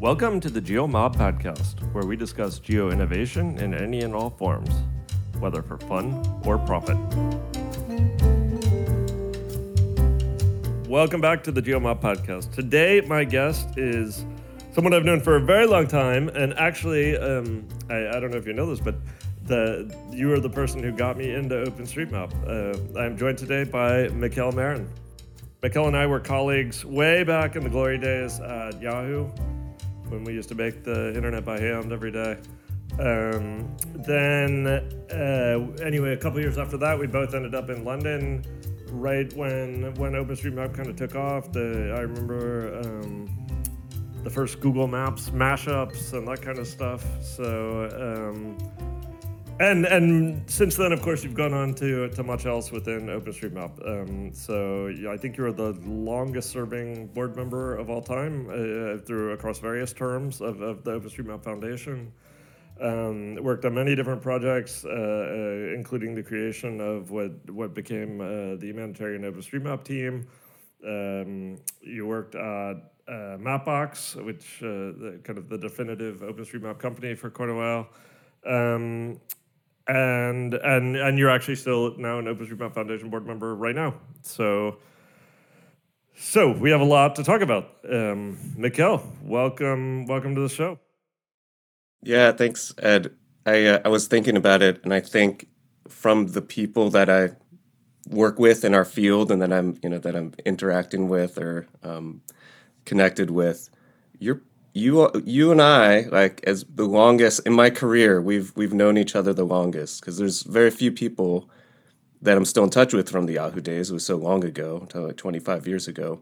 Welcome to the GeoMob podcast, where we discuss geo innovation in any and all forms, whether for fun or profit. Welcome back to the GeoMob podcast. Today, my guest is someone I've known for a very long time, and actually, um, I, I don't know if you know this, but the you are the person who got me into OpenStreetMap. Uh, I'm joined today by Mikel Maron. Mikel and I were colleagues way back in the glory days at Yahoo when we used to make the internet by hand every day. Um, then, uh, anyway, a couple years after that, we both ended up in London. Right when when OpenStreetMap kind of took off, the I remember um, the first Google Maps mashups and that kind of stuff. So. Um, and and since then, of course, you've gone on to to much else within OpenStreetMap. Um, so yeah, I think you're the longest-serving board member of all time uh, through across various terms of, of the OpenStreetMap Foundation. Um, worked on many different projects, uh, uh, including the creation of what what became uh, the humanitarian OpenStreetMap team. Um, you worked at uh, Mapbox, which uh, the, kind of the definitive OpenStreetMap company for quite a while. Um, and and and you're actually still now an OpenStreetMap Foundation board member right now. So so we have a lot to talk about. Um, Mikel, welcome welcome to the show. Yeah, thanks, Ed. I uh, I was thinking about it, and I think from the people that I work with in our field, and that I'm you know that I'm interacting with or um, connected with, you're you you and I like as the longest in my career we've we've known each other the longest because there's very few people that I'm still in touch with from the Yahoo days. It was so long ago, like 25 years ago.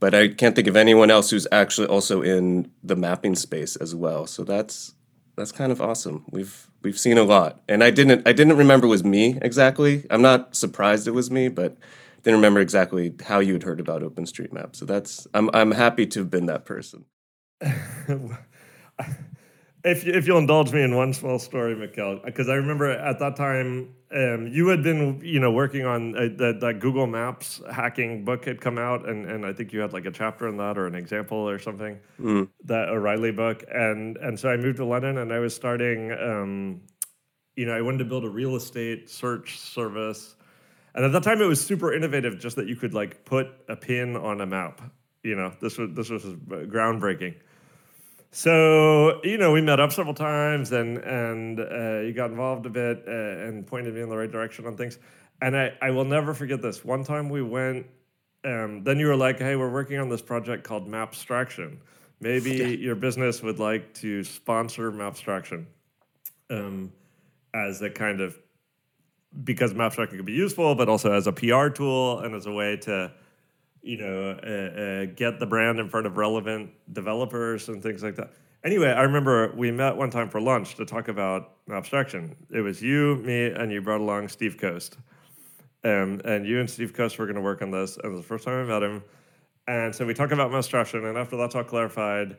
But I can't think of anyone else who's actually also in the mapping space as well. So that's that's kind of awesome. We've we've seen a lot, and I didn't I didn't remember it was me exactly. I'm not surprised it was me, but didn't remember exactly how you had heard about OpenStreetMap. So that's I'm I'm happy to have been that person. if if you'll indulge me in one small story, Mikel, because I remember at that time um, you had been you know working on uh, that that Google Maps hacking book had come out, and and I think you had like a chapter in that or an example or something mm. that O'Reilly book, and and so I moved to London and I was starting. Um, you know, I wanted to build a real estate search service. And at that time, it was super innovative, just that you could like put a pin on a map. You know, this was this was groundbreaking. So you know, we met up several times, and and uh, you got involved a bit uh, and pointed me in the right direction on things. And I, I will never forget this. One time we went. Um, then you were like, "Hey, we're working on this project called Mapstraction. Maybe yeah. your business would like to sponsor Mapstraction um, as a kind of because Mapstraction can be useful, but also as a PR tool and as a way to." You know, uh, uh, get the brand in front of relevant developers and things like that. Anyway, I remember we met one time for lunch to talk about Mapstraction. It was you, me, and you brought along Steve Coast. Um, and you and Steve Coast were going to work on this. And it was the first time I met him. And so we talk about Mapstraction. And after that's all clarified,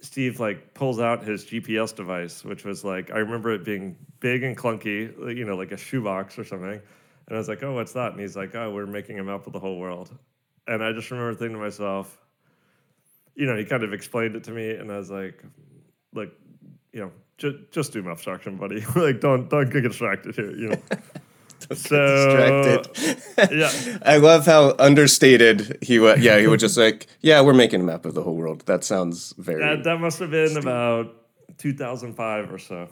Steve like pulls out his GPS device, which was like I remember it being big and clunky, you know, like a shoebox or something. And I was like, oh, what's that? And he's like, oh, we're making a map of the whole world. And I just remember thinking to myself, you know, he kind of explained it to me, and I was like, like, you know, just just do Mapstraction, buddy. like, don't don't get distracted here, you know. so distracted. yeah, I love how understated he was. Yeah, he was just like, yeah, we're making a map of the whole world. That sounds very. That, that must have been about 2005 or so.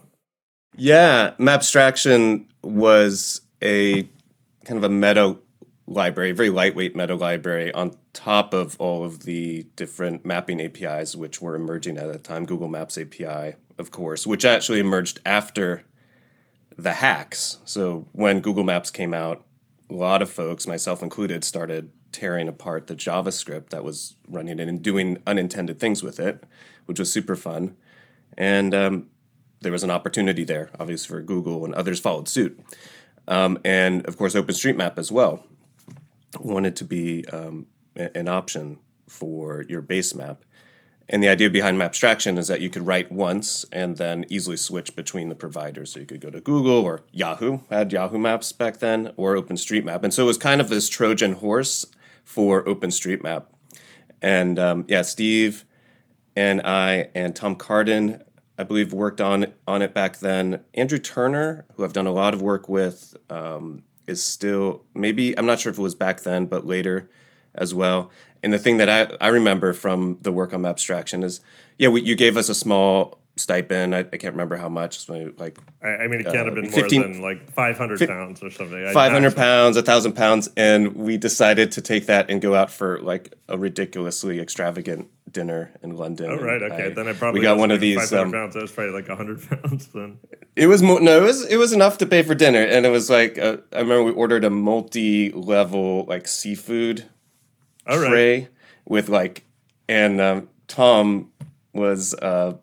Yeah, Mapstraction was a kind of a meta library, very lightweight meta library on top of all of the different mapping APIs which were emerging at the time. Google Maps API, of course, which actually emerged after the hacks. So when Google Maps came out, a lot of folks, myself included, started tearing apart the JavaScript that was running it and doing unintended things with it, which was super fun. And um, there was an opportunity there, obviously, for Google, and others followed suit um, and of course OpenStreetMap as well wanted to be um, an option for your base map. And the idea behind Mapstraction is that you could write once and then easily switch between the providers. So you could go to Google or Yahoo, had Yahoo Maps back then, or OpenStreetMap. And so it was kind of this Trojan horse for OpenStreetMap. And um, yeah, Steve and I and Tom Carden, I believe, worked on on it back then. Andrew Turner, who I've done a lot of work with, um, is still maybe I'm not sure if it was back then, but later as well. And the thing that I, I remember from the work on Mapstraction is, yeah, we, you gave us a small stipend. I, I can't remember how much. Like I, I mean, it can't have been 15, more than like 500 pounds or something. 500 pounds, a thousand pounds, and we decided to take that and go out for like a ridiculously extravagant dinner in London. Oh right, okay. I, then I probably we got one of these. 500 um, pounds. That was probably like 100 pounds then. It was more. No, it was it was enough to pay for dinner, and it was like a, I remember we ordered a multi-level like seafood All tray right. with like, and um, Tom was. Uh,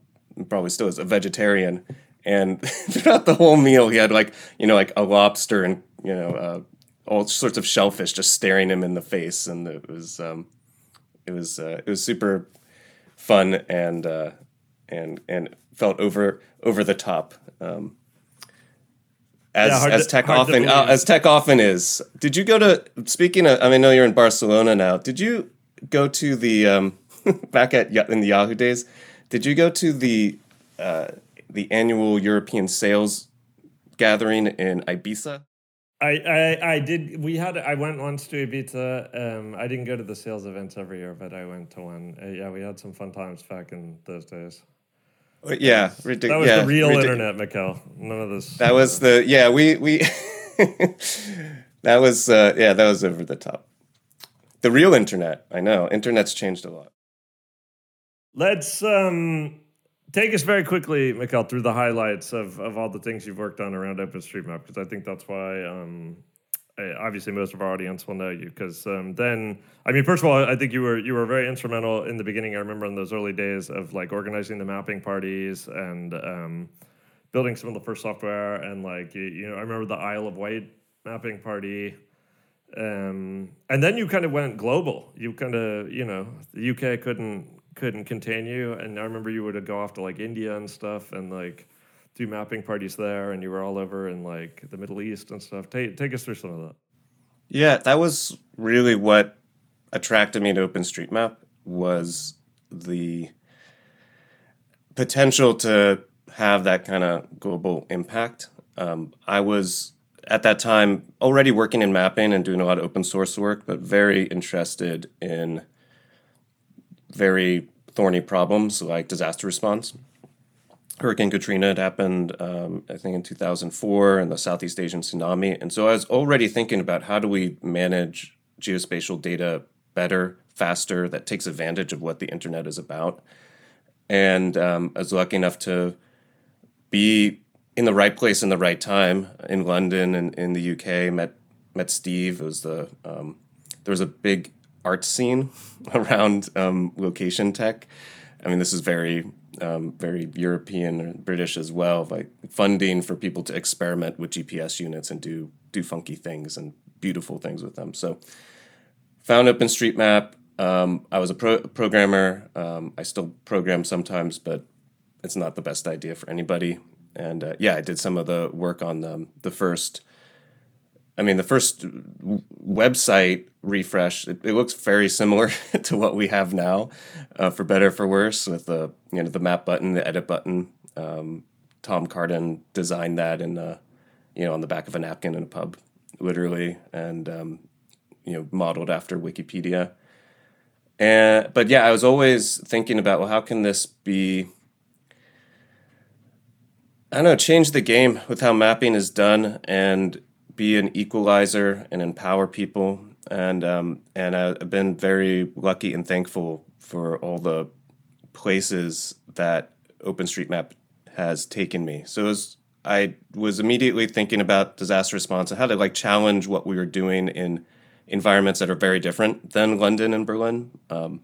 probably still is a vegetarian, and throughout the whole meal he had like you know like a lobster and you know uh, all sorts of shellfish just staring him in the face, and it was um, it was uh, it was super fun and uh, and and felt over over the top. Um, as yeah, as to, tech often uh, as tech often is. Did you go to speaking of? I mean, I know you're in Barcelona now. Did you go to the um, back at in the Yahoo days? Did you go to the uh, the annual European sales gathering in Ibiza? I, I, I did. We had. I went once to Ibiza. Um, I didn't go to the sales events every year, but I went to one. Uh, yeah, we had some fun times back in those days. Uh, yeah, that was, that was yeah, the real ridic- internet, Mikel. None of this. That was the yeah. We we that was uh, yeah. That was over the top. The real internet. I know. Internet's changed a lot. Let's um, take us very quickly, Mikel, through the highlights of, of all the things you've worked on around OpenStreetMap, because I think that's why um, obviously most of our audience will know you. Because um, then, I mean, first of all, I think you were you were very instrumental in the beginning. I remember in those early days of like organizing the mapping parties and um, building some of the first software, and like you, you know, I remember the Isle of Wight mapping party. Um, and then you kind of went global. You kind of, you know, the UK couldn't couldn't contain you. And I remember you would go off to like India and stuff and like do mapping parties there, and you were all over in like the Middle East and stuff. Take take us through some of that. Yeah, that was really what attracted me to OpenStreetMap was the potential to have that kind of global impact. Um, I was at that time already working in mapping and doing a lot of open source work, but very interested in very thorny problems like disaster response. Hurricane Katrina had happened, um, I think, in 2004, and the Southeast Asian tsunami. And so I was already thinking about how do we manage geospatial data better, faster, that takes advantage of what the internet is about. And um, I was lucky enough to be in the right place in the right time in London and in the UK. Met met Steve. It was the um, there was a big art scene around um, location tech. I mean, this is very, um, very European or British as well. Like funding for people to experiment with GPS units and do do funky things and beautiful things with them. So, found OpenStreetMap. Um, I was a pro- programmer. Um, I still program sometimes, but it's not the best idea for anybody. And uh, yeah, I did some of the work on the, the first I mean, the first website refresh, it, it, looks very similar to what we have now, uh, for better for worse, with the you know the map button, the edit button. Um, Tom Carden designed that in the, you know on the back of a napkin in a pub, literally, and um, you know modeled after Wikipedia. And but yeah, I was always thinking about well, how can this be? I don't know, change the game with how mapping is done and be an equalizer and empower people. And um, and I've been very lucky and thankful for all the places that OpenStreetMap has taken me. So was, I was immediately thinking about disaster response and how to like challenge what we were doing in environments that are very different than London and Berlin. Um,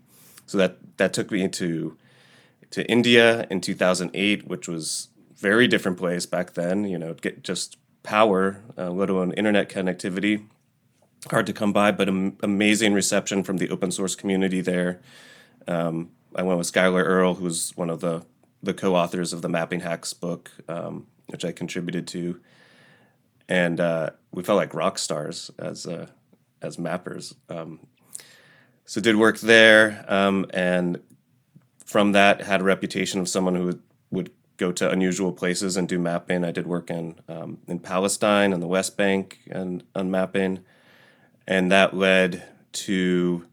so that that took me to to India in 2008, which was very different place back then. You know, get just power, uh, let alone internet connectivity. Hard to come by, but am- amazing reception from the open source community there. Um, I went with Schuyler Erle, who's one of the the co-authors of the Mapping Hacks book, um, which I contributed to, and uh, we felt like rock stars as uh, as mappers. Um, so did work there, um, and from that, had a reputation of someone who go to unusual places and do mapping. I did work in um, in Palestine and the West Bank and on mapping, and that led to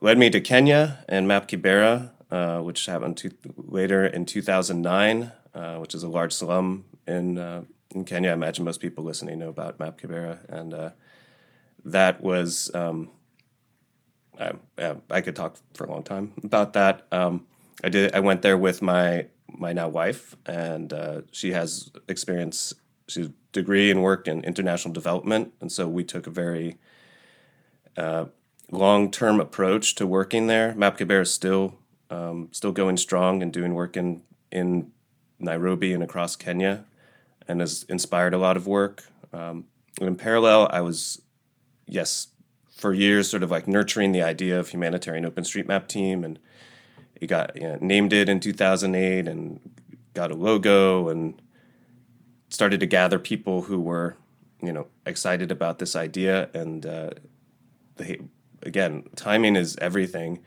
led me to Kenya and Map Kibera, uh, which happened to, later in 2009, uh, which is a large slum in uh, in Kenya. I imagine most people listening know about Map Kibera, and uh, that was. Um, I, I, could talk for a long time about that. Um, I did. I went there with my my now wife, and uh, she has experience. She's degree and worked in international development, and so we took a very uh, long term approach to working there. MapKibera is still um, still going strong and doing work in in Nairobi and across Kenya, and has inspired a lot of work. Um, in parallel, I was yes for years sort of like nurturing the idea of humanitarian OpenStreetMap team and it got you know, named it in 2008 and got a logo and started to gather people who were you know excited about this idea. And uh, the, again timing is everything.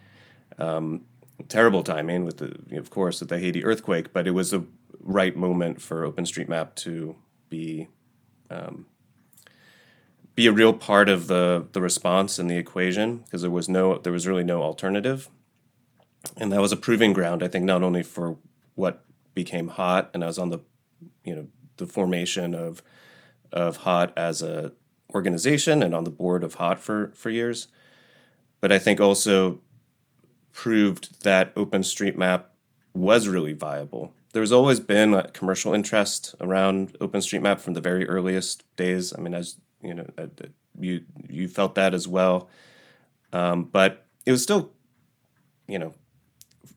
Um, terrible timing with the of course with the Haiti earthquake but it was the right moment for OpenStreetMap to be um, be a real part of the the response and the equation because there was no there was really no alternative and that was a proving ground, I think, not only for what became Hot, and I was on the, you know, the formation of of Hot as a organization and on the board of Hot for for years, but I think also proved that OpenStreetMap was really viable. There's always been commercial interest around OpenStreetMap from the very earliest days. I mean, as you know, uh, you you felt that as well, um, but it was still, you know,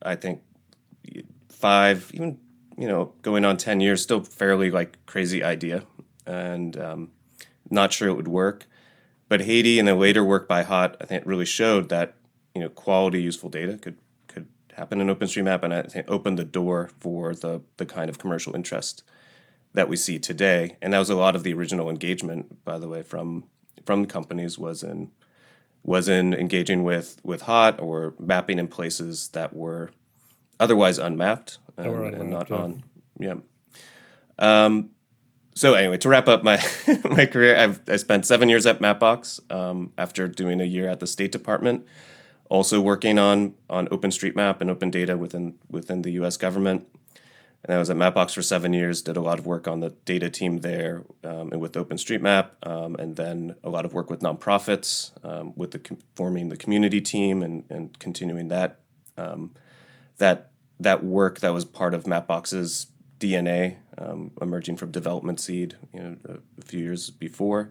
I think five, even you know, going on ten years, still fairly like crazy idea, and um, not sure it would work. But Haiti and the later work by Hot, I think, really showed that you know quality, useful data could could happen in OpenStreetMap, and I think opened the door for the the kind of commercial interest that we see today. And that was a lot of the original engagement, by the way, from from companies was in was in engaging with with hot or mapping in places that were otherwise unmapped and, unmapped, and not yeah. on yeah um, so anyway to wrap up my my career I've I spent seven years at Mapbox um, after doing a year at the State Department also working on on OpenStreetMap and open data within within the U.S. government and I was at Mapbox for seven years, did a lot of work on the data team there um, and with OpenStreetMap, um, and then a lot of work with nonprofits, um, with the forming the community team and, and continuing that um, that that work that was part of Mapbox's DNA, um, emerging from Development Seed, you know, a, few years before.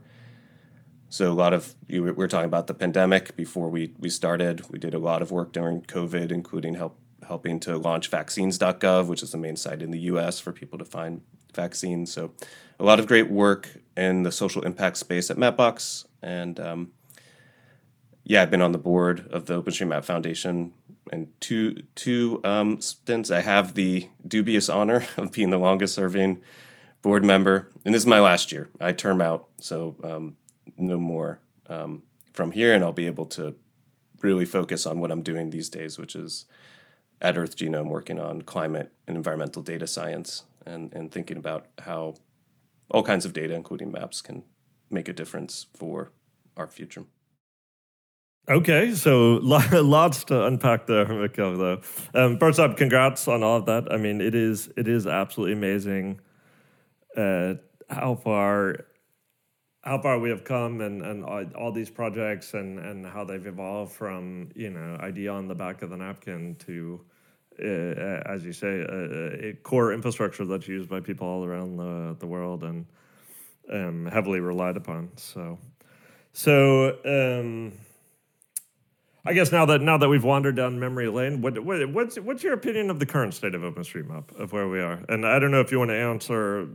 So a lot of we were talking about the pandemic before we we started. We did a lot of work during COVID, including help helping to launch vaccines.gov, which is the main site in the US for people to find vaccines. So, a lot of great work in the social impact space at Mapbox. And um, yeah, I've been on the board of the OpenStreetMap Foundation and two two um, stints. I have the dubious honor of being the longest serving board member, and this is my last year. I term out, so um, no more um, from here, and I'll be able to really focus on what I'm doing these days, which is at Earth Genome working on climate and environmental data science and, and thinking about how all kinds of data, including maps, can make a difference for our future. Okay, so lots to unpack there, Mikel. Though, um, first up, congrats on all of that. I mean, it is it is absolutely amazing uh, how far how far we have come and, and all, all, these projects and, and how they've evolved from you know idea on the back of the napkin to as you say a, a, core infrastructure that's used by people all around the, the world and um, heavily relied upon so so um, I guess now that now that we've wandered down memory lane, what, what, what's what's your opinion of the current state of OpenStreetMap of where we are? And I don't know if you want to answer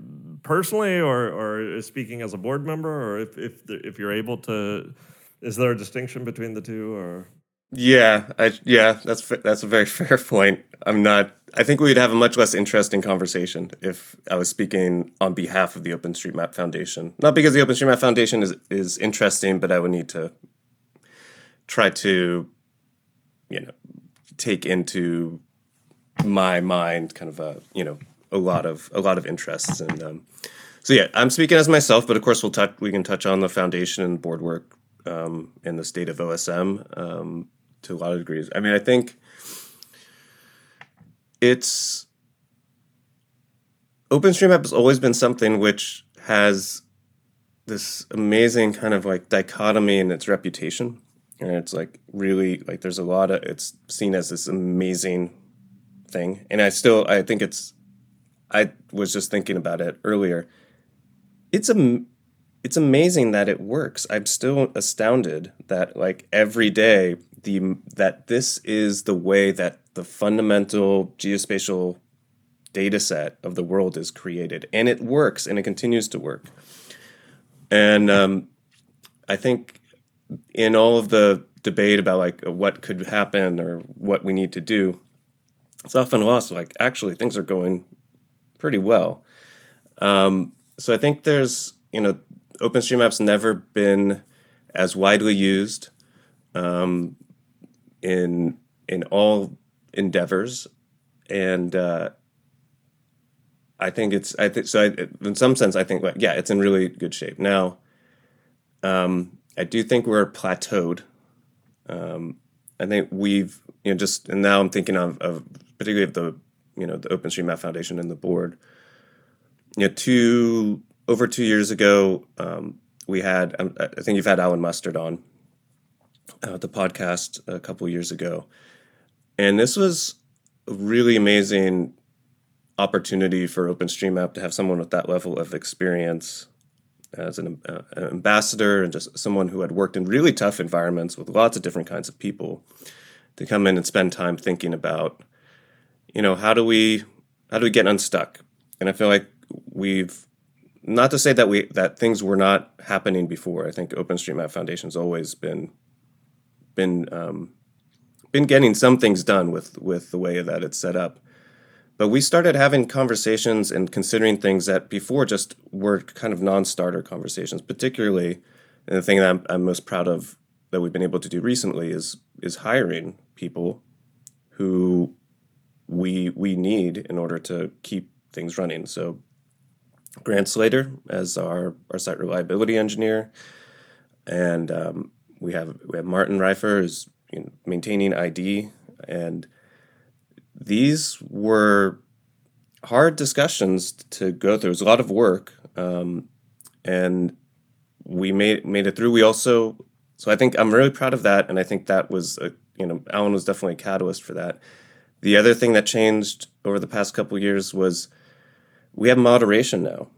personally or or speaking as a board member, or if if if you're able to. Is there a distinction between the two, or? Yeah, I, yeah, that's that's a very fair point. I'm not. I think we'd have a much less interesting conversation if I was speaking on behalf of the OpenStreetMap Foundation. Not because the OpenStreetMap Foundation is is interesting, but I would need to try to, you know, take into my mind kind of a you know a lot of a lot of interests and um, so yeah i'm speaking as myself but of course we'll touch we can touch on the foundation and board work um, and the state of osm um, to a lot of degrees. I mean i think it's openstreetmap has always been something which has this amazing kind of like dichotomy in its reputation. And it's like really like there's a lot of it's seen as this amazing thing. And i still i think it's i was just thinking about it earlier. It's a it's amazing that it works. I'm still astounded that like every day the that this is the way that the fundamental geospatial data set of the world is created and it works and it continues to work and um, i think in all of the debate about like what could happen or what we need to do, it's often lost. Like actually, things are going pretty well. Um, so I think there's you know OpenStreetMap's never been as widely used um, in in all endeavors, and uh, I think it's I think so. I, in some sense, I think like, yeah, it's in really good shape now. Um, I do think we're plateaued. Um, I think we've you know just and now I'm thinking of, of particularly of the you know the OpenStreetMap Foundation and the board. You know, two over two years ago, um, we had um, I think you've had Allan Mustard on uh, the podcast a couple years ago, and this was a really amazing opportunity for OpenStreetMap to have someone with that level of experience as an, uh, an, ambassador and just someone who had worked in really tough environments with lots of different kinds of people to come in and spend time thinking about you know how do we how do we get unstuck? And i feel like we've not to say that we that things were not happening before. I think openstreetmap foundation's always been been um, been getting some things done with with the way that it's set up but we started having conversations and considering things that before just were kind of non-starter conversations. Particularly, and the thing that I'm, I'm most proud of that we've been able to do recently is is hiring people who we we need in order to keep things running. So Grant Slater as our, our site reliability engineer, and um, we have we have Martin Raifer is you know, maintaining iD, and these were hard discussions to go through. It was a lot of work, um, and we made made it through. We also, so I think I'm really proud of that, and I think that was a, you know Allan was definitely a catalyst for that. The other thing that changed over the past couple years was we have moderation now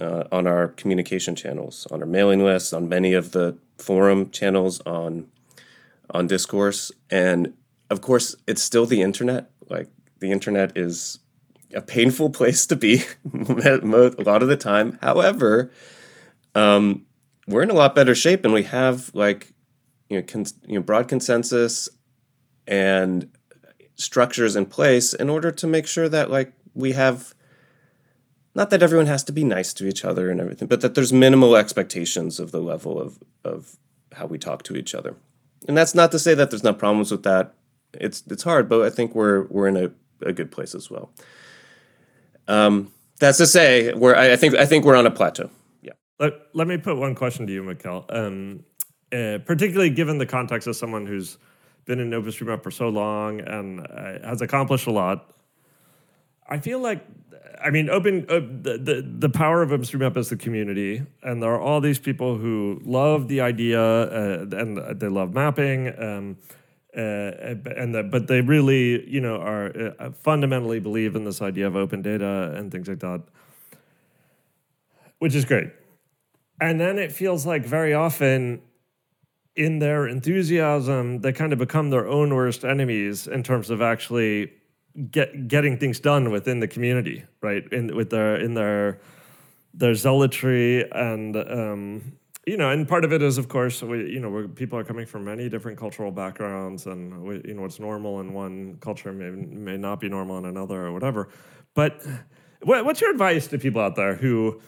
uh, on our communication channels, on our mailing lists, on many of the forum channels, on on discourse, and of course, it's still the internet. Like the internet is a painful place to be a lot of the time. However, um, we're in a lot better shape, and we have like you know, cons- you know broad consensus and structures in place in order to make sure that like we have not that everyone has to be nice to each other and everything, but that there's minimal expectations of the level of of how we talk to each other. And that's not to say that there's not problems with that. It's it's hard, but I think we're we're in a a good place as well. Um, that's to say, we're I, think I think we're on a plateau. Yeah. Let, let me put one question to you, Mikel. Um, uh, particularly given the context of someone who's been in OpenStreetMap for so long and uh, has accomplished a lot. I feel like, I mean, open uh, the, the the power of OpenStreetMap is the community, and there are all these people who love the idea uh, and they love mapping. Um, uh, and the, but they really, you know, are uh, fundamentally believe in this idea of open data and things like that, which is great. And then it feels like very often in their enthusiasm, they kind of become their own worst enemies in terms of actually get getting things done within the community, right? In with their in their their zealotry and um, you know, and part of it is, of course, we, you know, people are coming from many different cultural backgrounds, and we, you know, what's normal in one culture may may not be normal in another, or whatever. But what, what's your advice to people out there who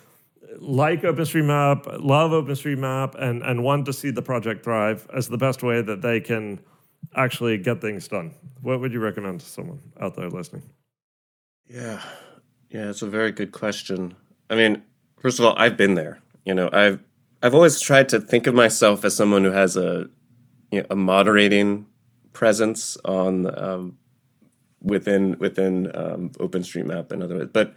like OpenStreetMap, love OpenStreetMap, and and want to see the project thrive as the best way that they can actually get things done? What would you recommend to someone out there listening? Yeah. Yeah, it's a very good question. I mean, first of all, I've been there. You know, I've I've always tried to think of myself as someone who has a you know, a moderating presence on um, within within um, OpenStreetMap and other. But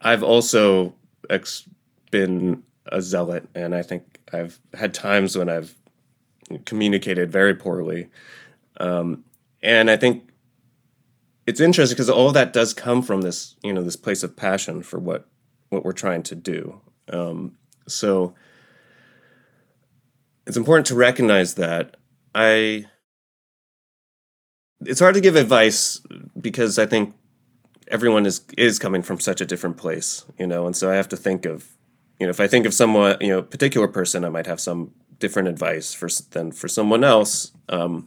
I've also ex- been a zealot, and I think I've had times when I've communicated very poorly, um, and I think it's interesting because all that does come from this you know this place of passion for what what we're trying to do. Um, so it's important to recognize that I. It's hard to give advice because I think everyone is is coming from such a different place, you know, and so I have to think of, you know, if I think of someone, you know, particular person, I might have some different advice for than for someone else um,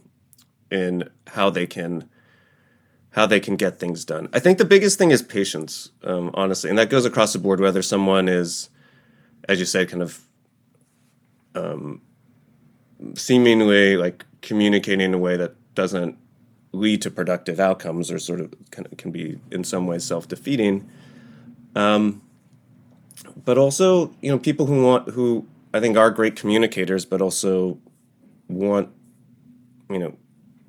in how they can how they can get things done. I think the biggest thing is patience, um, honestly, and that goes across the board. Whether someone is, as you said, kind of um, seemingly like communicating in a way that doesn't lead to productive outcomes or sort of can, can be in some ways self-defeating um, but also you know people who want who i think are great communicators but also want you know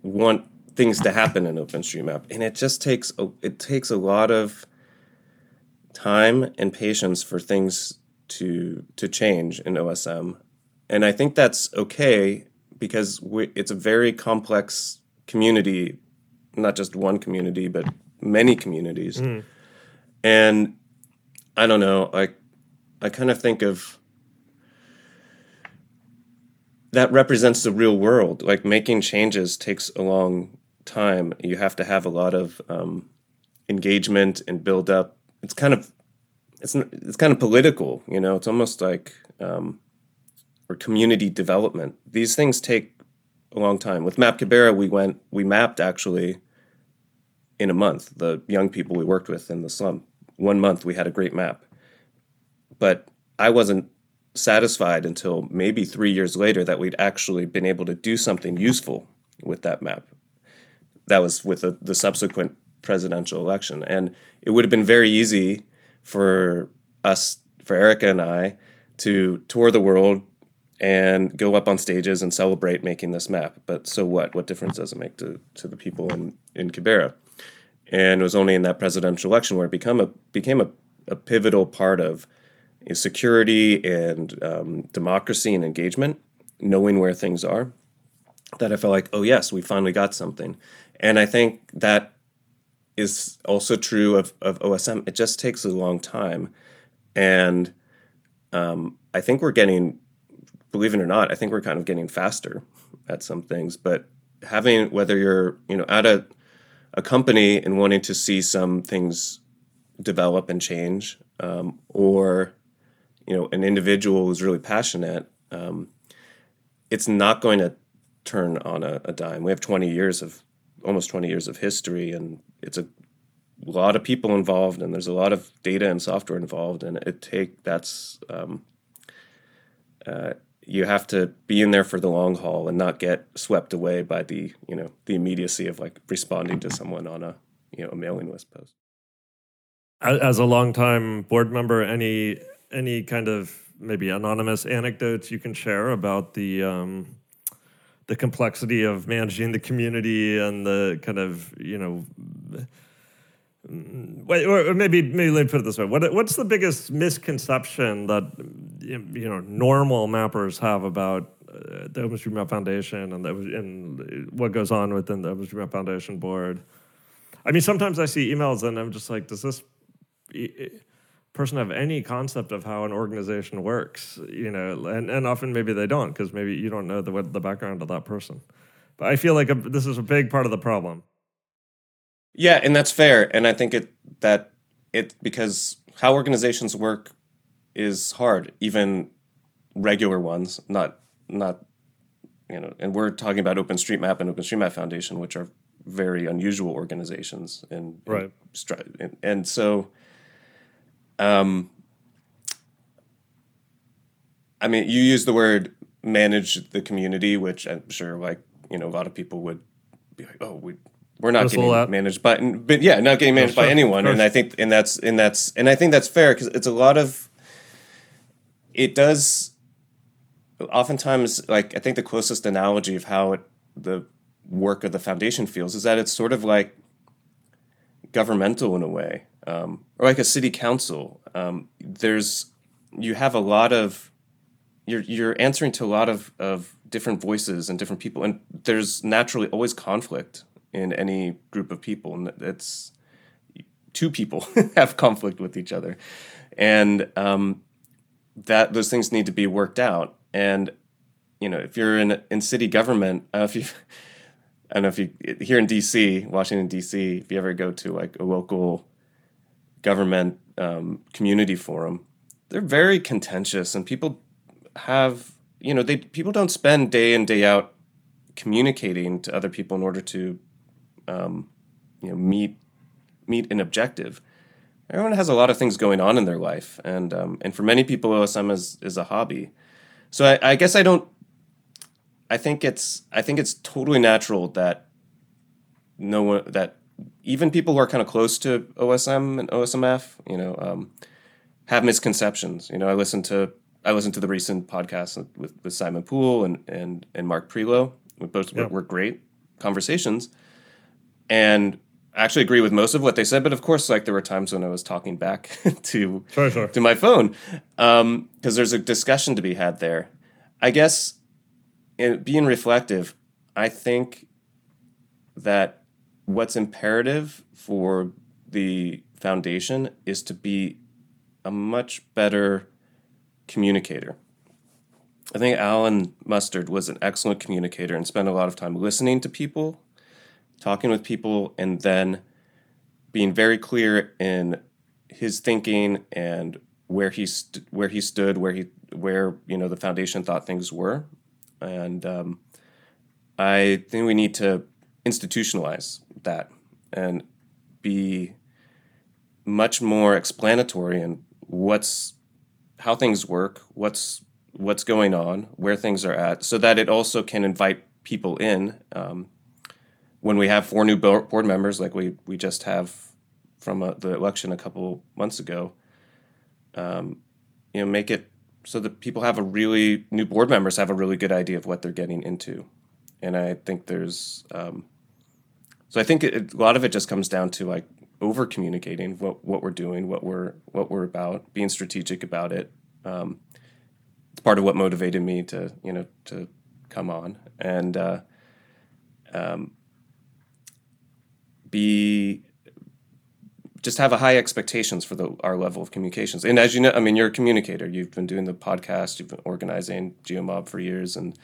want things to happen in openstreetmap and it just takes a, it takes a lot of time and patience for things to to change in osm and i think that's okay because we, it's a very complex community, not just one community, but many communities. Mm. And I don't know, I I kind of think of that represents the real world. Like making changes takes a long time. You have to have a lot of um, engagement and build up. It's kind of it's it's kind of political, you know. It's almost like um, or community development. These things take a long time. With Map Kibera, we went, we mapped actually in a month the young people we worked with in the slum. One month we had a great map. But I wasn't satisfied until maybe three years later that we'd actually been able to do something useful with that map. That was with the, the subsequent presidential election. And it would have been very easy for us, for Erica and I, to tour the world, and go up on stages and celebrate making this map. But so what? What difference does it make to, to the people in, in Kibera? And it was only in that presidential election where it become a, became a, a pivotal part of security and um, democracy and engagement, knowing where things are, that I felt like, oh, yes, we finally got something. And I think that is also true of, of OSM. It just takes a long time. And um, I think we're getting believe it or not, I think we're kind of getting faster at some things. But having whether you're you know at a a company and wanting to see some things develop and change, um, or you know an individual who's really passionate, um, it's not going to turn on a, a dime. We have 20 years of almost 20 years of history, and it's a lot of people involved, and there's a lot of data and software involved, and it take that's um, uh, you have to be in there for the long haul and not get swept away by the you know the immediacy of like responding to someone on a you know a mailing list post as a longtime board member any any kind of maybe anonymous anecdotes you can share about the um, the complexity of managing the community and the kind of you know Wait, or maybe maybe let me put it this way: what, what's the biggest misconception that you know normal mappers have about uh, the OpenStreetMap Foundation and, the, and what goes on within the OpenStreetMap Foundation board? I mean, sometimes I see emails and I'm just like, does this person have any concept of how an organization works? You know, and, and often maybe they don't because maybe you don't know the the background of that person. But I feel like a, this is a big part of the problem. Yeah, and that's fair. And I think it that it because how organizations work is hard, even regular ones, not not you know, and we're talking about OpenStreetMap and OpenStreetMap Foundation, which are very unusual organizations and right and, and so um I mean you use the word manage the community, which I'm sure like, you know, a lot of people would be like, oh, we we're not getting managed by, but yeah, not getting managed by sure, anyone. And I think, and that's, and that's, and I think that's fair because it's a lot of. It does. Oftentimes, like I think the closest analogy of how it, the work of the foundation feels is that it's sort of like governmental in a way, um, or like a city council. Um, there's you have a lot of you're you're answering to a lot of of different voices and different people, and there's naturally always conflict in any group of people, and it's two people have conflict with each other, and um, that those things need to be worked out. And you know, if you're in in city government, uh, if you I don't know if you here in DC, Washington D.C., if you ever go to like a local government um, community forum, they're very contentious, and people have you know they people don't spend day in day out communicating to other people in order to um, you know meet meet an objective. Everyone has a lot of things going on in their life, and um, and for many people, OSM is is a hobby. So I, I guess I don't I think it's I think it's totally natural that no one that even people who are kind of close to OSM and OSMF, you know, um, have misconceptions. You know, I listened to I listened to the recent podcast with, with Simon Poole and and and Marc Prioleau. We both were, Yeah. were great conversations, and I actually agree with most of what they said. But of course, like there were times when I was talking back to Sure, sure. to my phone because there's a discussion to be had there. I guess in being reflective, I think that what's imperative for the foundation is to be a much better communicator. I think Allan Mustard was an excellent communicator and spent a lot of time listening to people, talking with people, and then being very clear in his thinking and where he st- where he stood, where he where you know the foundation thought things were, and um, I think we need to institutionalize that and be much more explanatory in what's how things work, what's what's going on, where things are at, so that it also can invite people in. Um, when we have four new board members, like we we just have from uh the election a couple months ago, um, you know, make it so that people have a really new board members have a really good idea of what they're getting into, and I think there's um, so I think it, a lot of it just comes down to like over communicating what what we're doing, what we're what we're about, being strategic about it. Um, it's part of what motivated me to you know to come on and uh, um, be just have a high expectations for the our level of communications. And as you know, I mean, you're a communicator. You've been doing the podcast. You've been organizing GeoMob for years, and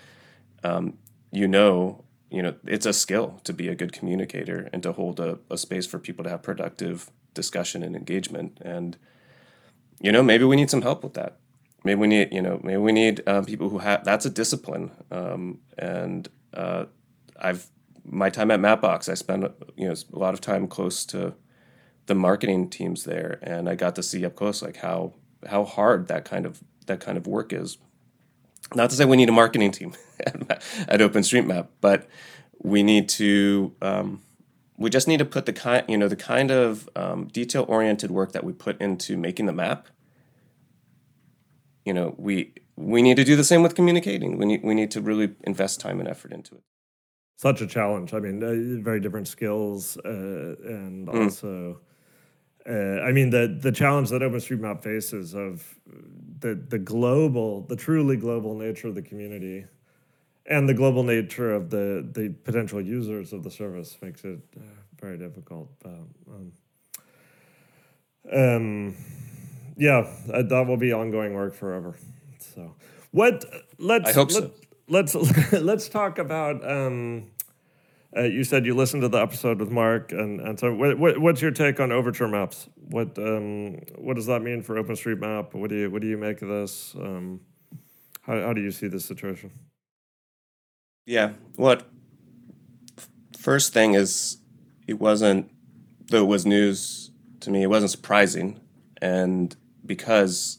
um, you know, you know, it's a skill to be a good communicator and to hold a, a space for people to have productive discussion and engagement. And you know, maybe we need some help with that. Maybe we need, you know, maybe we need um, people who have. That's a discipline. Um, and uh, I've my time at Mapbox. I spent you know a lot of time close to the marketing teams there, and I got to see up close like how how hard that kind of that kind of work is. Not to say we need a marketing team at, at OpenStreetMap, but we need to um, we just need to put the kind you know the kind of um, detail oriented work that we put into making the map. You know, we we need to do the same with communicating. We need we need to really invest time and effort into it. Such a challenge. I mean, uh, very different skills, uh, and Mm. also, uh, I mean, the the challenge that OpenStreetMap faces of the the global, the truly global nature of the community, and the global nature of the the potential users of the service makes it uh, very difficult. But, um, um, yeah, uh, that will be ongoing work forever. So, what? Let's I hope let, so. Let's let's talk about. Um, uh, you said you listened to the episode with Mark, and, and so what, what, what's your take on Overture Maps? What um, what does that mean for OpenStreetMap? What do you what do you make of this? Um, how how do you see this situation? Yeah. What first thing is it wasn't though it was news to me, it wasn't surprising. And because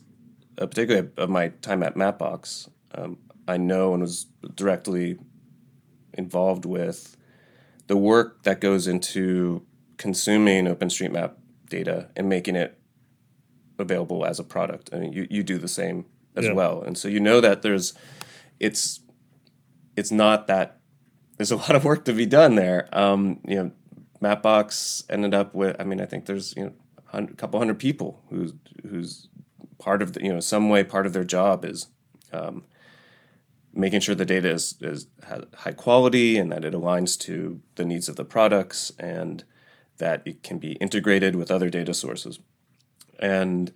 uh, particularly of my time at Mapbox, um, I know and was directly involved with the work that goes into consuming OpenStreetMap data and making it available as a product. I mean, you, you do the same as Yeah. well, and so you know that there's it's it's not that there's a lot of work to be done there. Um, you know, Mapbox ended up with. I mean, I think there's you know a couple hundred people who's who's part of the you know some way part of their job is um, making sure the data is is high quality and that it aligns to the needs of the products and that it can be integrated with other data sources and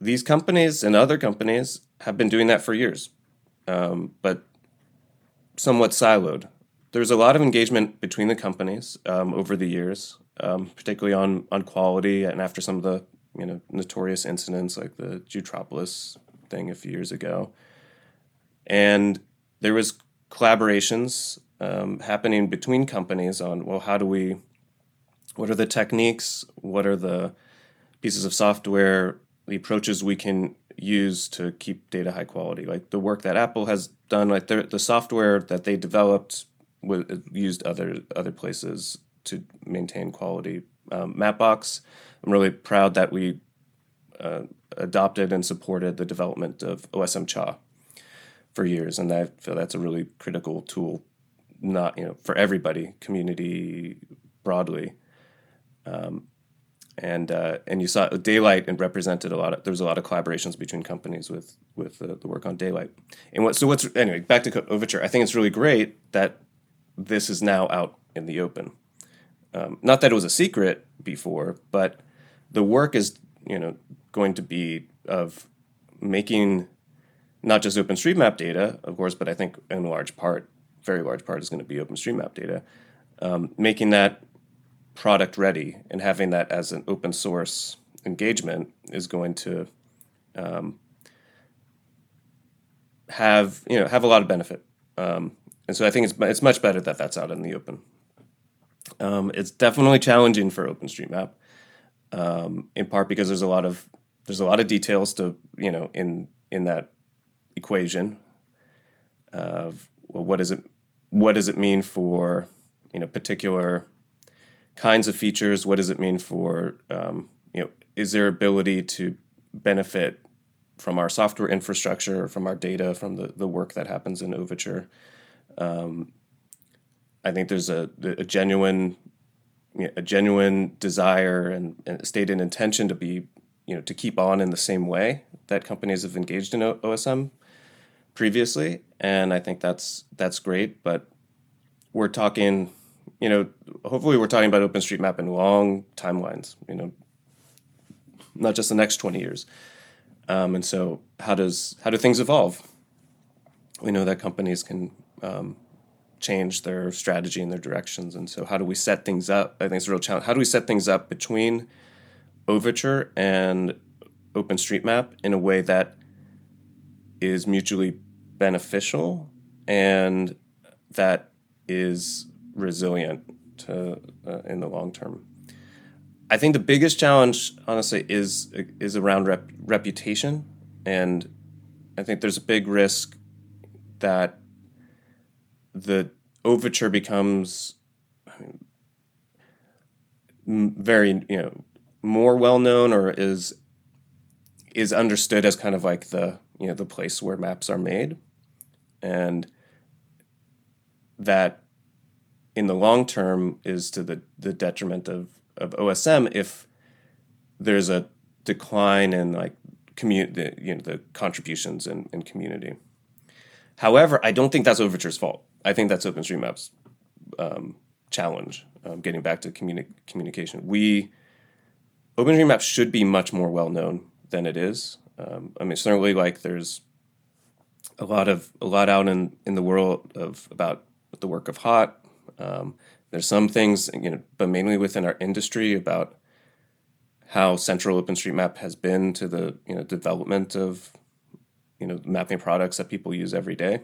these companies and other companies have been doing that for years um, but somewhat siloed. There's a lot of engagement between the companies um, over the years, um, particularly on on quality and after some of the you know notorious incidents like the Jewtropolis thing a few years ago, and there was collaborations um, happening between companies on well how do we what are the techniques? What are the pieces of software the approaches we can use to keep data high quality? Like the work that apple has done like the, the software that they developed used other other places to maintain quality um, mapbox i'm really proud that we uh, adopted and supported the development of OSMCha for years and i feel that's a really critical tool not you know for everybody community broadly. And uh, and you saw daylight and represented a lot of there was a lot of collaborations between companies with with the, the work on daylight. And what so what's anyway back to overture. I think it's really great that this is now out in the open. Um, not that it was a secret before but the work is you know going to be of making not just openstreetmap data of course but i think in large part very large part is going to be openstreetmap data um, making that product ready and having that as an open source engagement is going to um, have you know have a lot of benefit um, and so I think it's it's much better that that's out in the open. Um, it's definitely challenging for OpenStreetMap, um, in part because there's a lot of there's a lot of details to you know in in that equation of well, what does it what does it mean for you know particular kinds of features? What does it mean for um, you know is there ability to benefit from our software infrastructure, from our data, from the, the work that happens in Overture? Um, I think there's a, a genuine a genuine desire and, and stated intention to be you know to keep on in the same way that companies have engaged in o- OSM previously, and I think that's that's great. But we're talking, you know, hopefully we're talking about OpenStreetMap in long timelines. You know, not just the next twenty years. Um, and so, how does how do things evolve? We know that companies can um, change their strategy and their directions, and so how do we set things up? I think it's a real challenge. How do we set things up between Overture and OpenStreetMap in a way that is mutually beneficial and that is resilient to uh, in the long term. I think the biggest challenge, honestly, is is around rep, reputation, and I think there's a big risk that the overture becomes very you know more well known or is is understood as kind of like the you know the place where maps are made, and that in the long term is to the the detriment of of OSM if there's a decline in like community, you know, the contributions and, in community. However, I don't think that's Overture's fault. I think that's OpenStreetMap's um, challenge. Um, getting back to communi- communication, we OpenStreetMap should be much more well known than it is. Um, I mean, certainly, like there's a lot of a lot out in in the world of about the work of Hot. Um, there's some things, you know, but mainly within our industry about how central OpenStreetMap has been to the you know development of you know mapping products that people use every day.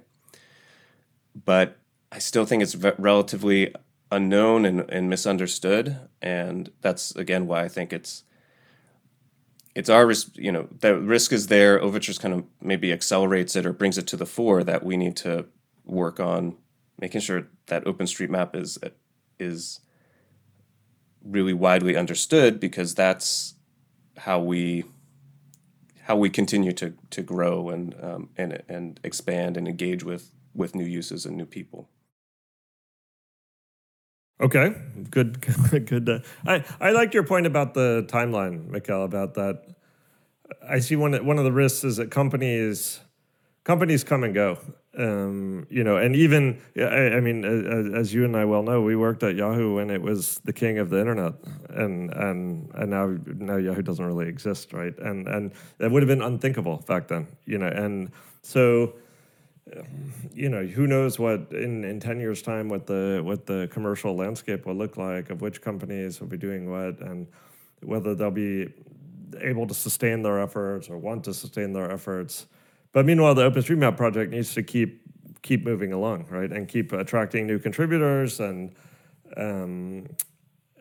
But I still think it's ve- relatively unknown and, and misunderstood, and that's again why I think it's it's our risk. You know, the risk is there. Overtures kind of maybe accelerates it or brings it to the fore that we need to work on making sure that OpenStreetMap is is really widely understood because that's how we how we continue to to grow and um, and and expand and engage with with new uses and new people. Okay, good, good. Uh, I I liked your point about the timeline, Mikel. About that, I see one one of the risks is that companies companies come and go. Um, you know, and even I, I mean, as, as, you and I well know, we worked at Yahoo when it was the king of the internet, and and and now now Yahoo doesn't really exist, right? And and that would have been unthinkable back then, you know. And so you know, who knows what in, in 10 years time, what the, what the commercial landscape will look like of which companies will be doing what and whether they'll be able to sustain their efforts or want to sustain their efforts. But meanwhile, the OpenStreetMap project needs to keep, keep moving along, right? And keep attracting new contributors and, um,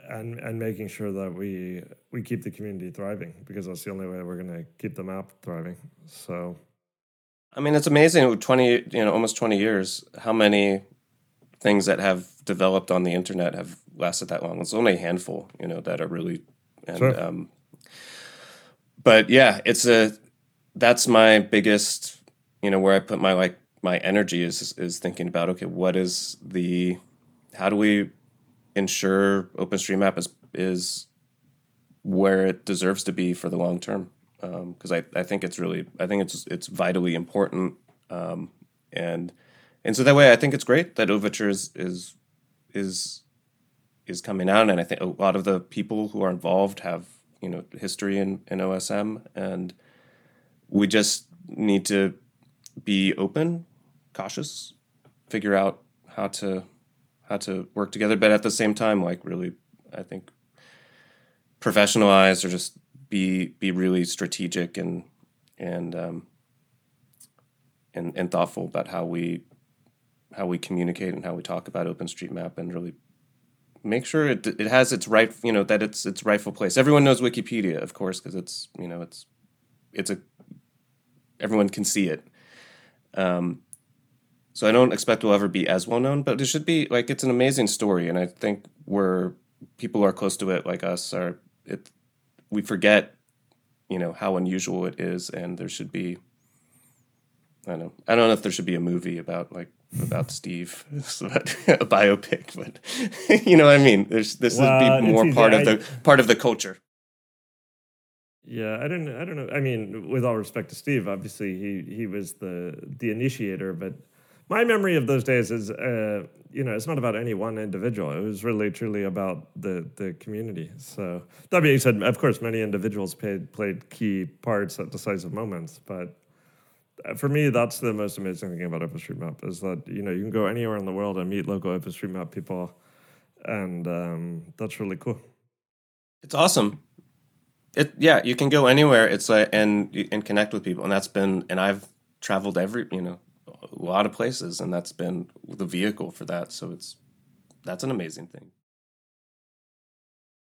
and, and making sure that we, we keep the community thriving because that's the only way we're going to keep the map thriving. So, I mean, it's amazing. Twenty, you know, almost twenty years. How many things that have developed on the internet have lasted that long? It's only a handful, you know, that are really. And, sure. um, but yeah, it's a. That's my biggest, you know, where I put my like my energy is is thinking about okay, what is the, how do we ensure OpenStreetMap is is where it deserves to be for the long term because um, I, I think it's really I think it's it's vitally important um, and and so that way I think it's great that Overture is is is is coming out and I think a lot of the people who are involved have you know history in, in OSM and we just need to be open cautious figure out how to how to work together but at the same time like really I think professionalize or just be be really strategic and and um, and and thoughtful about how we how we communicate and how we talk about OpenStreetMap and really make sure it it has its right you know that it's its rightful place. Everyone knows Wikipedia, of course, because it's you know it's it's a everyone can see it. Um, so I don't expect we'll ever be as well known, but it should be like it's an amazing story, and I think where people are close to it, like us, are it we forget, you know, how unusual it is, and there should be. I don't know. I don't know if there should be a movie about like about Steve, a biopic, but you know what I mean. There's this well, would be more part of the part of the culture. Yeah, I don't. I don't know. I mean, with all respect to Steve, obviously he he was the the initiator, but my memory of those days is, uh, you know, it's not about any one individual. It was really truly about the the community. So that being said, of course, many individuals played played key parts at decisive moments. But uh, for me, that's the most amazing thing about OpenStreetMap is that you know you can go anywhere in the world and meet local OpenStreetMap people, and um, that's really cool. It's awesome. It yeah, you can go anywhere. It's like and and connect with people, and that's been and I've traveled every you know a lot of places, and that's been the vehicle for that. So it's that's an amazing thing.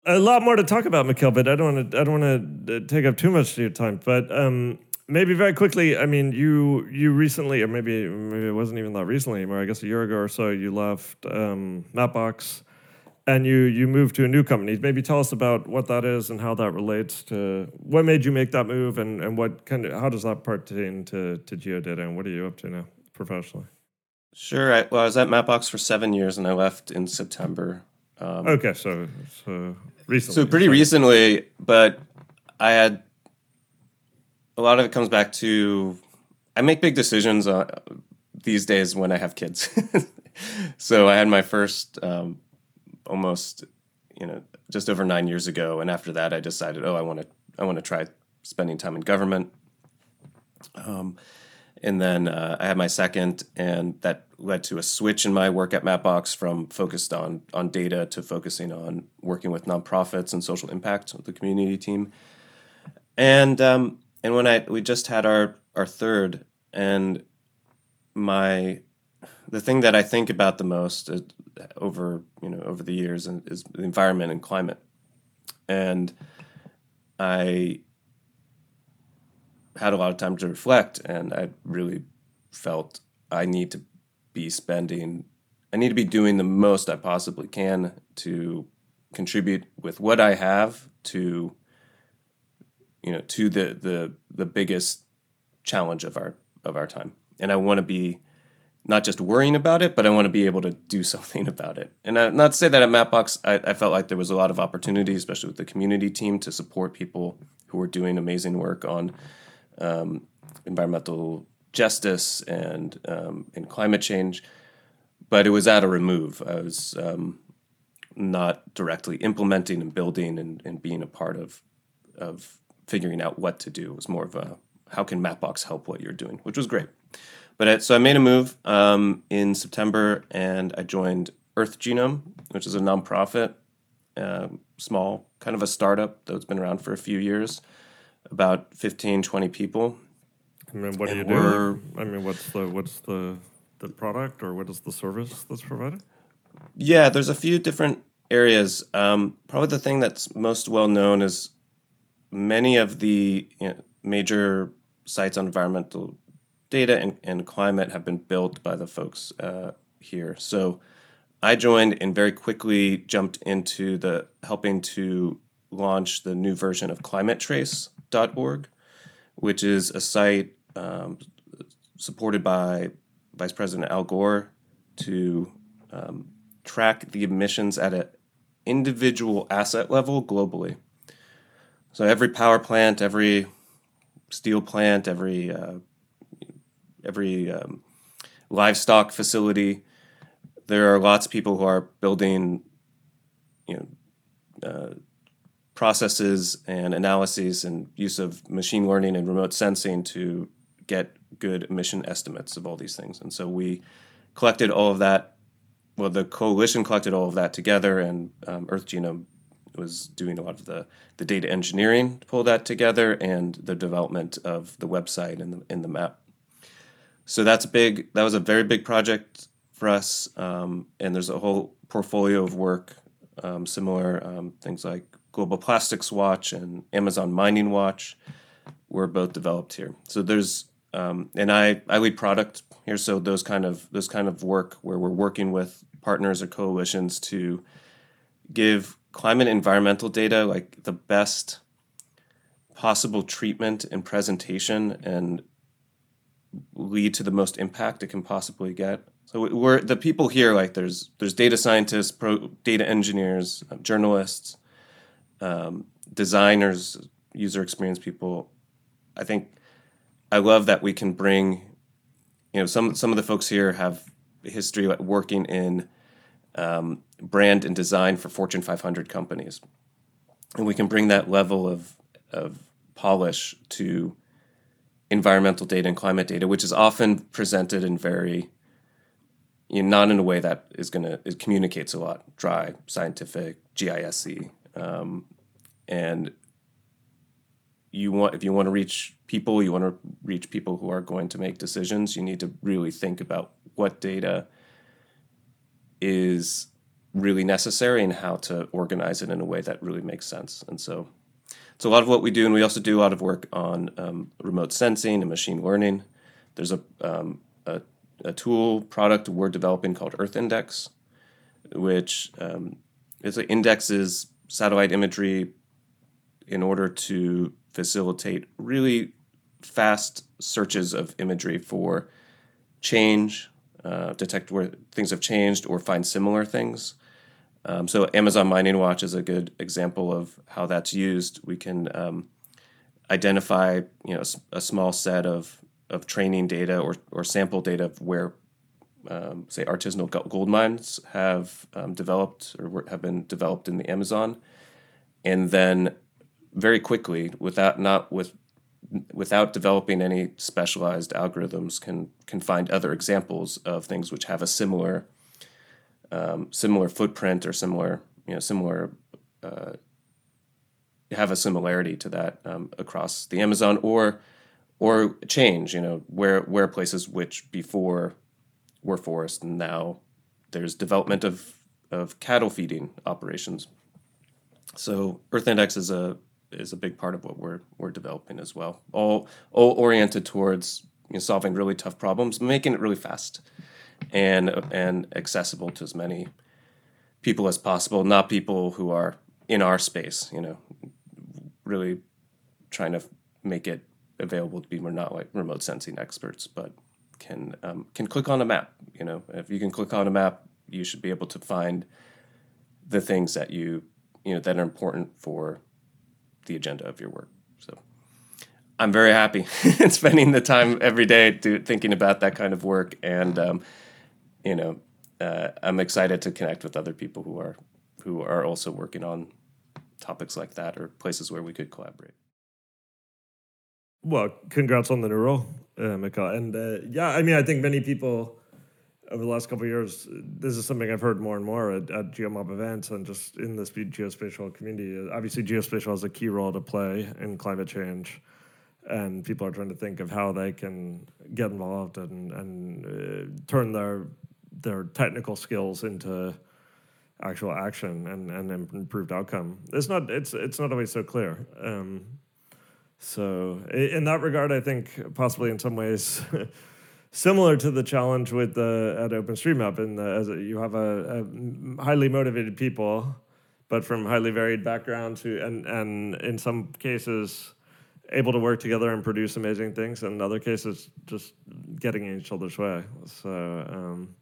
A lot more to talk about, Mikel, but I don't want to. I don't want to uh, take up too much of your time. But um, maybe very quickly. I mean, you you recently, or maybe maybe it wasn't even that recently, or I guess a year ago or so, you left um, Mapbox and you you moved to a new company. Maybe tell us about what that is and how that relates to what made you make that move, and, and what kind of how does that pertain to to Geodata, and what are you up to now professionally? Sure. I, well, I was at Mapbox for seven years, and I left in September. Um, okay, so so recently. So pretty recently, but I had a lot of it comes back to I make big decisions uh, these days when I have kids. so I had my first um, almost you know just over nine years ago, and after that, I decided, oh, I want to I want to try spending time in government. Um, and then uh, I had my second, and that led to a switch in my work at Mapbox from focused on on data to focusing on working with nonprofits and social impact with the community team. And um, and when I we just had our our third, and my the thing that I think about the most uh, over you know over the years is the environment and climate, and I had a lot of time to reflect, and I really felt I need to be spending I need to be doing the most I possibly can to contribute with what I have to you know to the the the biggest challenge of our of our time. And i want to be not just worrying about it but i want to be able to do something about it. And I, not to say that at mapbox I, I felt like there was a lot of opportunity especially with the community team to support people who were doing amazing work on um, environmental justice and um, and climate change but it was at a remove i was um, not directly implementing and building and, and being a part of of figuring out what to do. It was more of a how can Mapbox help what you're doing, which was great. But I, so I made a move um, in September and I joined Earth Genome, which is a nonprofit, uh, small, kind of a startup that's been around for a few years, about 15, 20 people. I mean, what do you do? I mean, what's the what's the the product or what is the service that's provided? Yeah, there's a few different areas. Um, probably the thing that's most well known is many of the you know, major sites on environmental data and, and climate have been built by the folks uh, here. So I joined and very quickly jumped into the helping to launch the new version of climatetrace.org, which is a site um, supported by Vice President Al Gore to um, track the emissions at an individual asset level globally. So every power plant, every steel plant, every uh, every um, livestock facility, there are lots of people who are building, you know, uh, processes and analyses and use of machine learning and remote sensing to get good emission estimates of all these things. And so we collected all of that. Well, the coalition collected all of that together, and um, Earth Genome was doing a lot of the, the data engineering to pull that together and the development of the website and the, and the map. So that's big. That was a very big project for us, um, and there's a whole portfolio of work, um, similar um, things like Global Plastics Watch and Amazon Mining Watch were both developed here. So there's um, and I I lead product here, so those kind of those kind of work where we're working with partners or coalitions to give climate environmental data like the best possible treatment and presentation and lead to the most impact it can possibly get. So we- we're the people here like there's there's data scientists, pro, data engineers, journalists, um, designers, user experience people. I think I love that we can bring, you know, some some of the folks here have history working in um, brand and design for Fortune 500 companies, and we can bring that level of of polish to environmental data and climate data, which is often presented in very, you know, not in a way that is going to communicates a lot, dry, scientific, GISC, um, and you want if you want to reach people, you want to reach people who are going to make decisions. You need to really think about what data is really necessary and how to organize it in a way that really makes sense. And so it's a lot of what we do, and we also do a lot of work on um, remote sensing and machine learning. There's a, um, a, a tool product we're developing called Earth Index, which um, it indexes satellite imagery in order to facilitate really fast searches of imagery for change, uh, detect where things have changed, or find similar things. Um, so Amazon Mining Watch is a good example of how that's used. We can um, identify, you know, a small set of, of training data or, or sample data where, um, say, artisanal gold mines have um, developed or have been developed in the Amazon, and then very quickly, without not with without developing any specialized algorithms, can can find other examples of things which have a similar um, similar footprint or similar you know similar uh, have a similarity to that um, across the Amazon or or change you know where where places which before were forest and now there's development of of cattle feeding operations. So Earth Index is a is a big part of what we're we're developing as well. All all oriented towards you know, solving really tough problems, making it really fast. and and accessible to as many people as possible, not people who are in our space, you know, really trying to make it available to people not like remote sensing experts, but can um, can click on a map. You know, if you can click on a map, you should be able to find the things that you you know that are important for the agenda of your work. So I'm very happy spending the time every day to, thinking about that kind of work, and um, you know, uh, I'm excited to connect with other people who are who are also working on topics like that or places where we could collaborate. Well, congrats on the new role, uh, Mikel. And uh, yeah, I mean, I think many people over the last couple years, this is something I've heard more and more at, at GeoMob events and just in the geospatial community. Obviously, geospatial has a key role to play in climate change, and people are trying to think of how they can get involved and and uh, turn their their technical skills into actual action and, and improved outcome. It's not it's it's not always so clear. Um, so in that regard, I think possibly in some ways similar to the challenge with the at OpenStreetMap, the, as you have a, a, highly motivated people, but from highly varied backgrounds, who and and in some cases able to work together and produce amazing things, and in other cases just getting in each other's way. So. Um,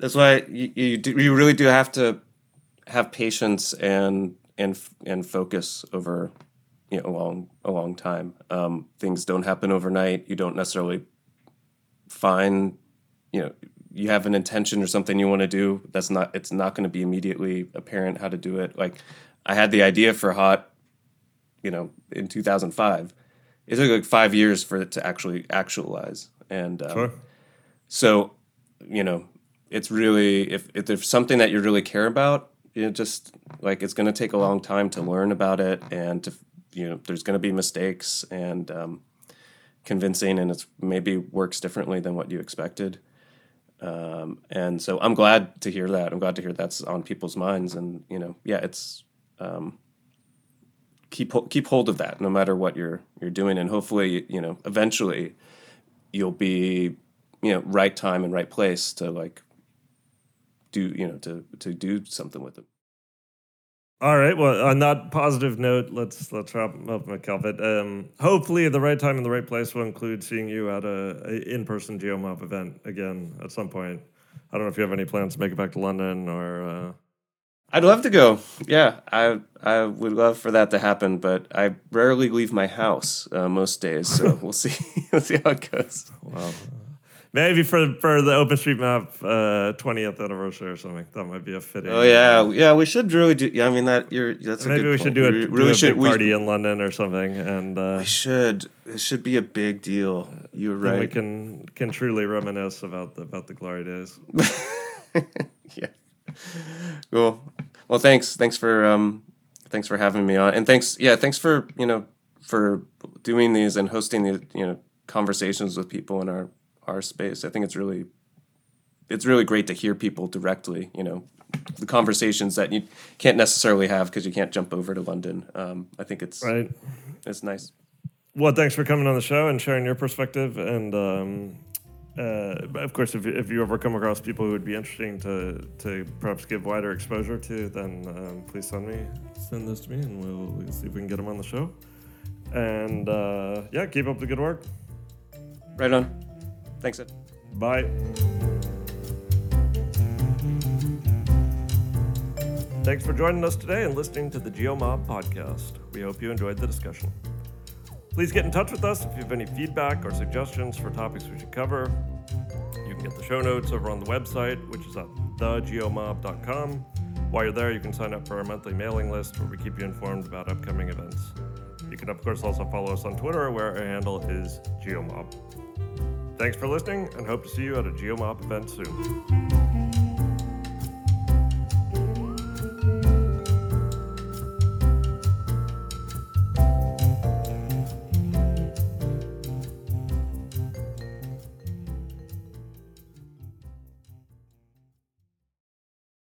that's why you you, do, you really do have to have patience and and and focus over you know a long a long time. Um, things don't happen overnight. You don't necessarily find you know you have an intention or something you want to do. That's not it's not going to be immediately apparent how to do it. Like I had the idea for hot, you know, in 2005. It took like five years for it to actually actualize, and um, sure. so you know it's really if, if there's something that you really care about you know, just like it's going to take a long time to learn about it and to you know there's going to be mistakes and um, convincing and it's maybe works differently than what you expected. Um, and so i'm glad to hear that. I'm glad to hear that's on people's minds and you know yeah it's um, keep keep hold of that no matter what you're you're doing. And hopefully you know eventually you'll be you know right time and right place to like do you know to to do something with them. All right. Well, on that positive note, let's let's wrap up, McKelvin. Um, hopefully, the right time and the right place will include seeing you at a, a in-person GeoMob event again at some point. I don't know if you have any plans to make it back to London or. Uh... I'd love to go. Yeah, I I would love for that to happen, but I rarely leave my house uh, most days, so we'll see. we'll see how it goes. Well, Maybe for for the OpenStreetMap twentieth uh, anniversary or something. That might be a fitting. Oh yeah, yeah. We should really do. Yeah, I mean that you're. That's maybe we point. should do a, we really do a should, party we, in London or something. And uh, we should. It should be a big deal. You're right. We can can truly reminisce about the about the glory days. yeah. Cool. Well, thanks. Thanks for um, thanks for having me on, and thanks. Yeah, thanks for you know for doing these and hosting the you know conversations with people in our our space. I think it's really it's really great to hear people directly. You know, the conversations that you can't necessarily have because you can't jump over to London. Um, I think it's right. It's nice. Well, thanks for coming on the show and sharing your perspective. And um, uh, of course, if, if you ever come across people who would be interesting to to perhaps give wider exposure to, then um, please send me send this to me, and we'll, we'll see if we can get them on the show. And uh, yeah, keep up the good work. Right on. Thanks, Ed. Bye. Thanks for joining us today and listening to the GeoMob podcast. We hope you enjoyed the discussion. Please get in touch with us if you have any feedback or suggestions for topics we should cover. You can get the show notes over on the website, which is at thegeomob.com. While you're there, you can sign up for our monthly mailing list where we keep you informed about upcoming events. You can, of course, also follow us on Twitter, where our handle is GeoMob. Thanks for listening and hope to see you at a GeoMob event soon.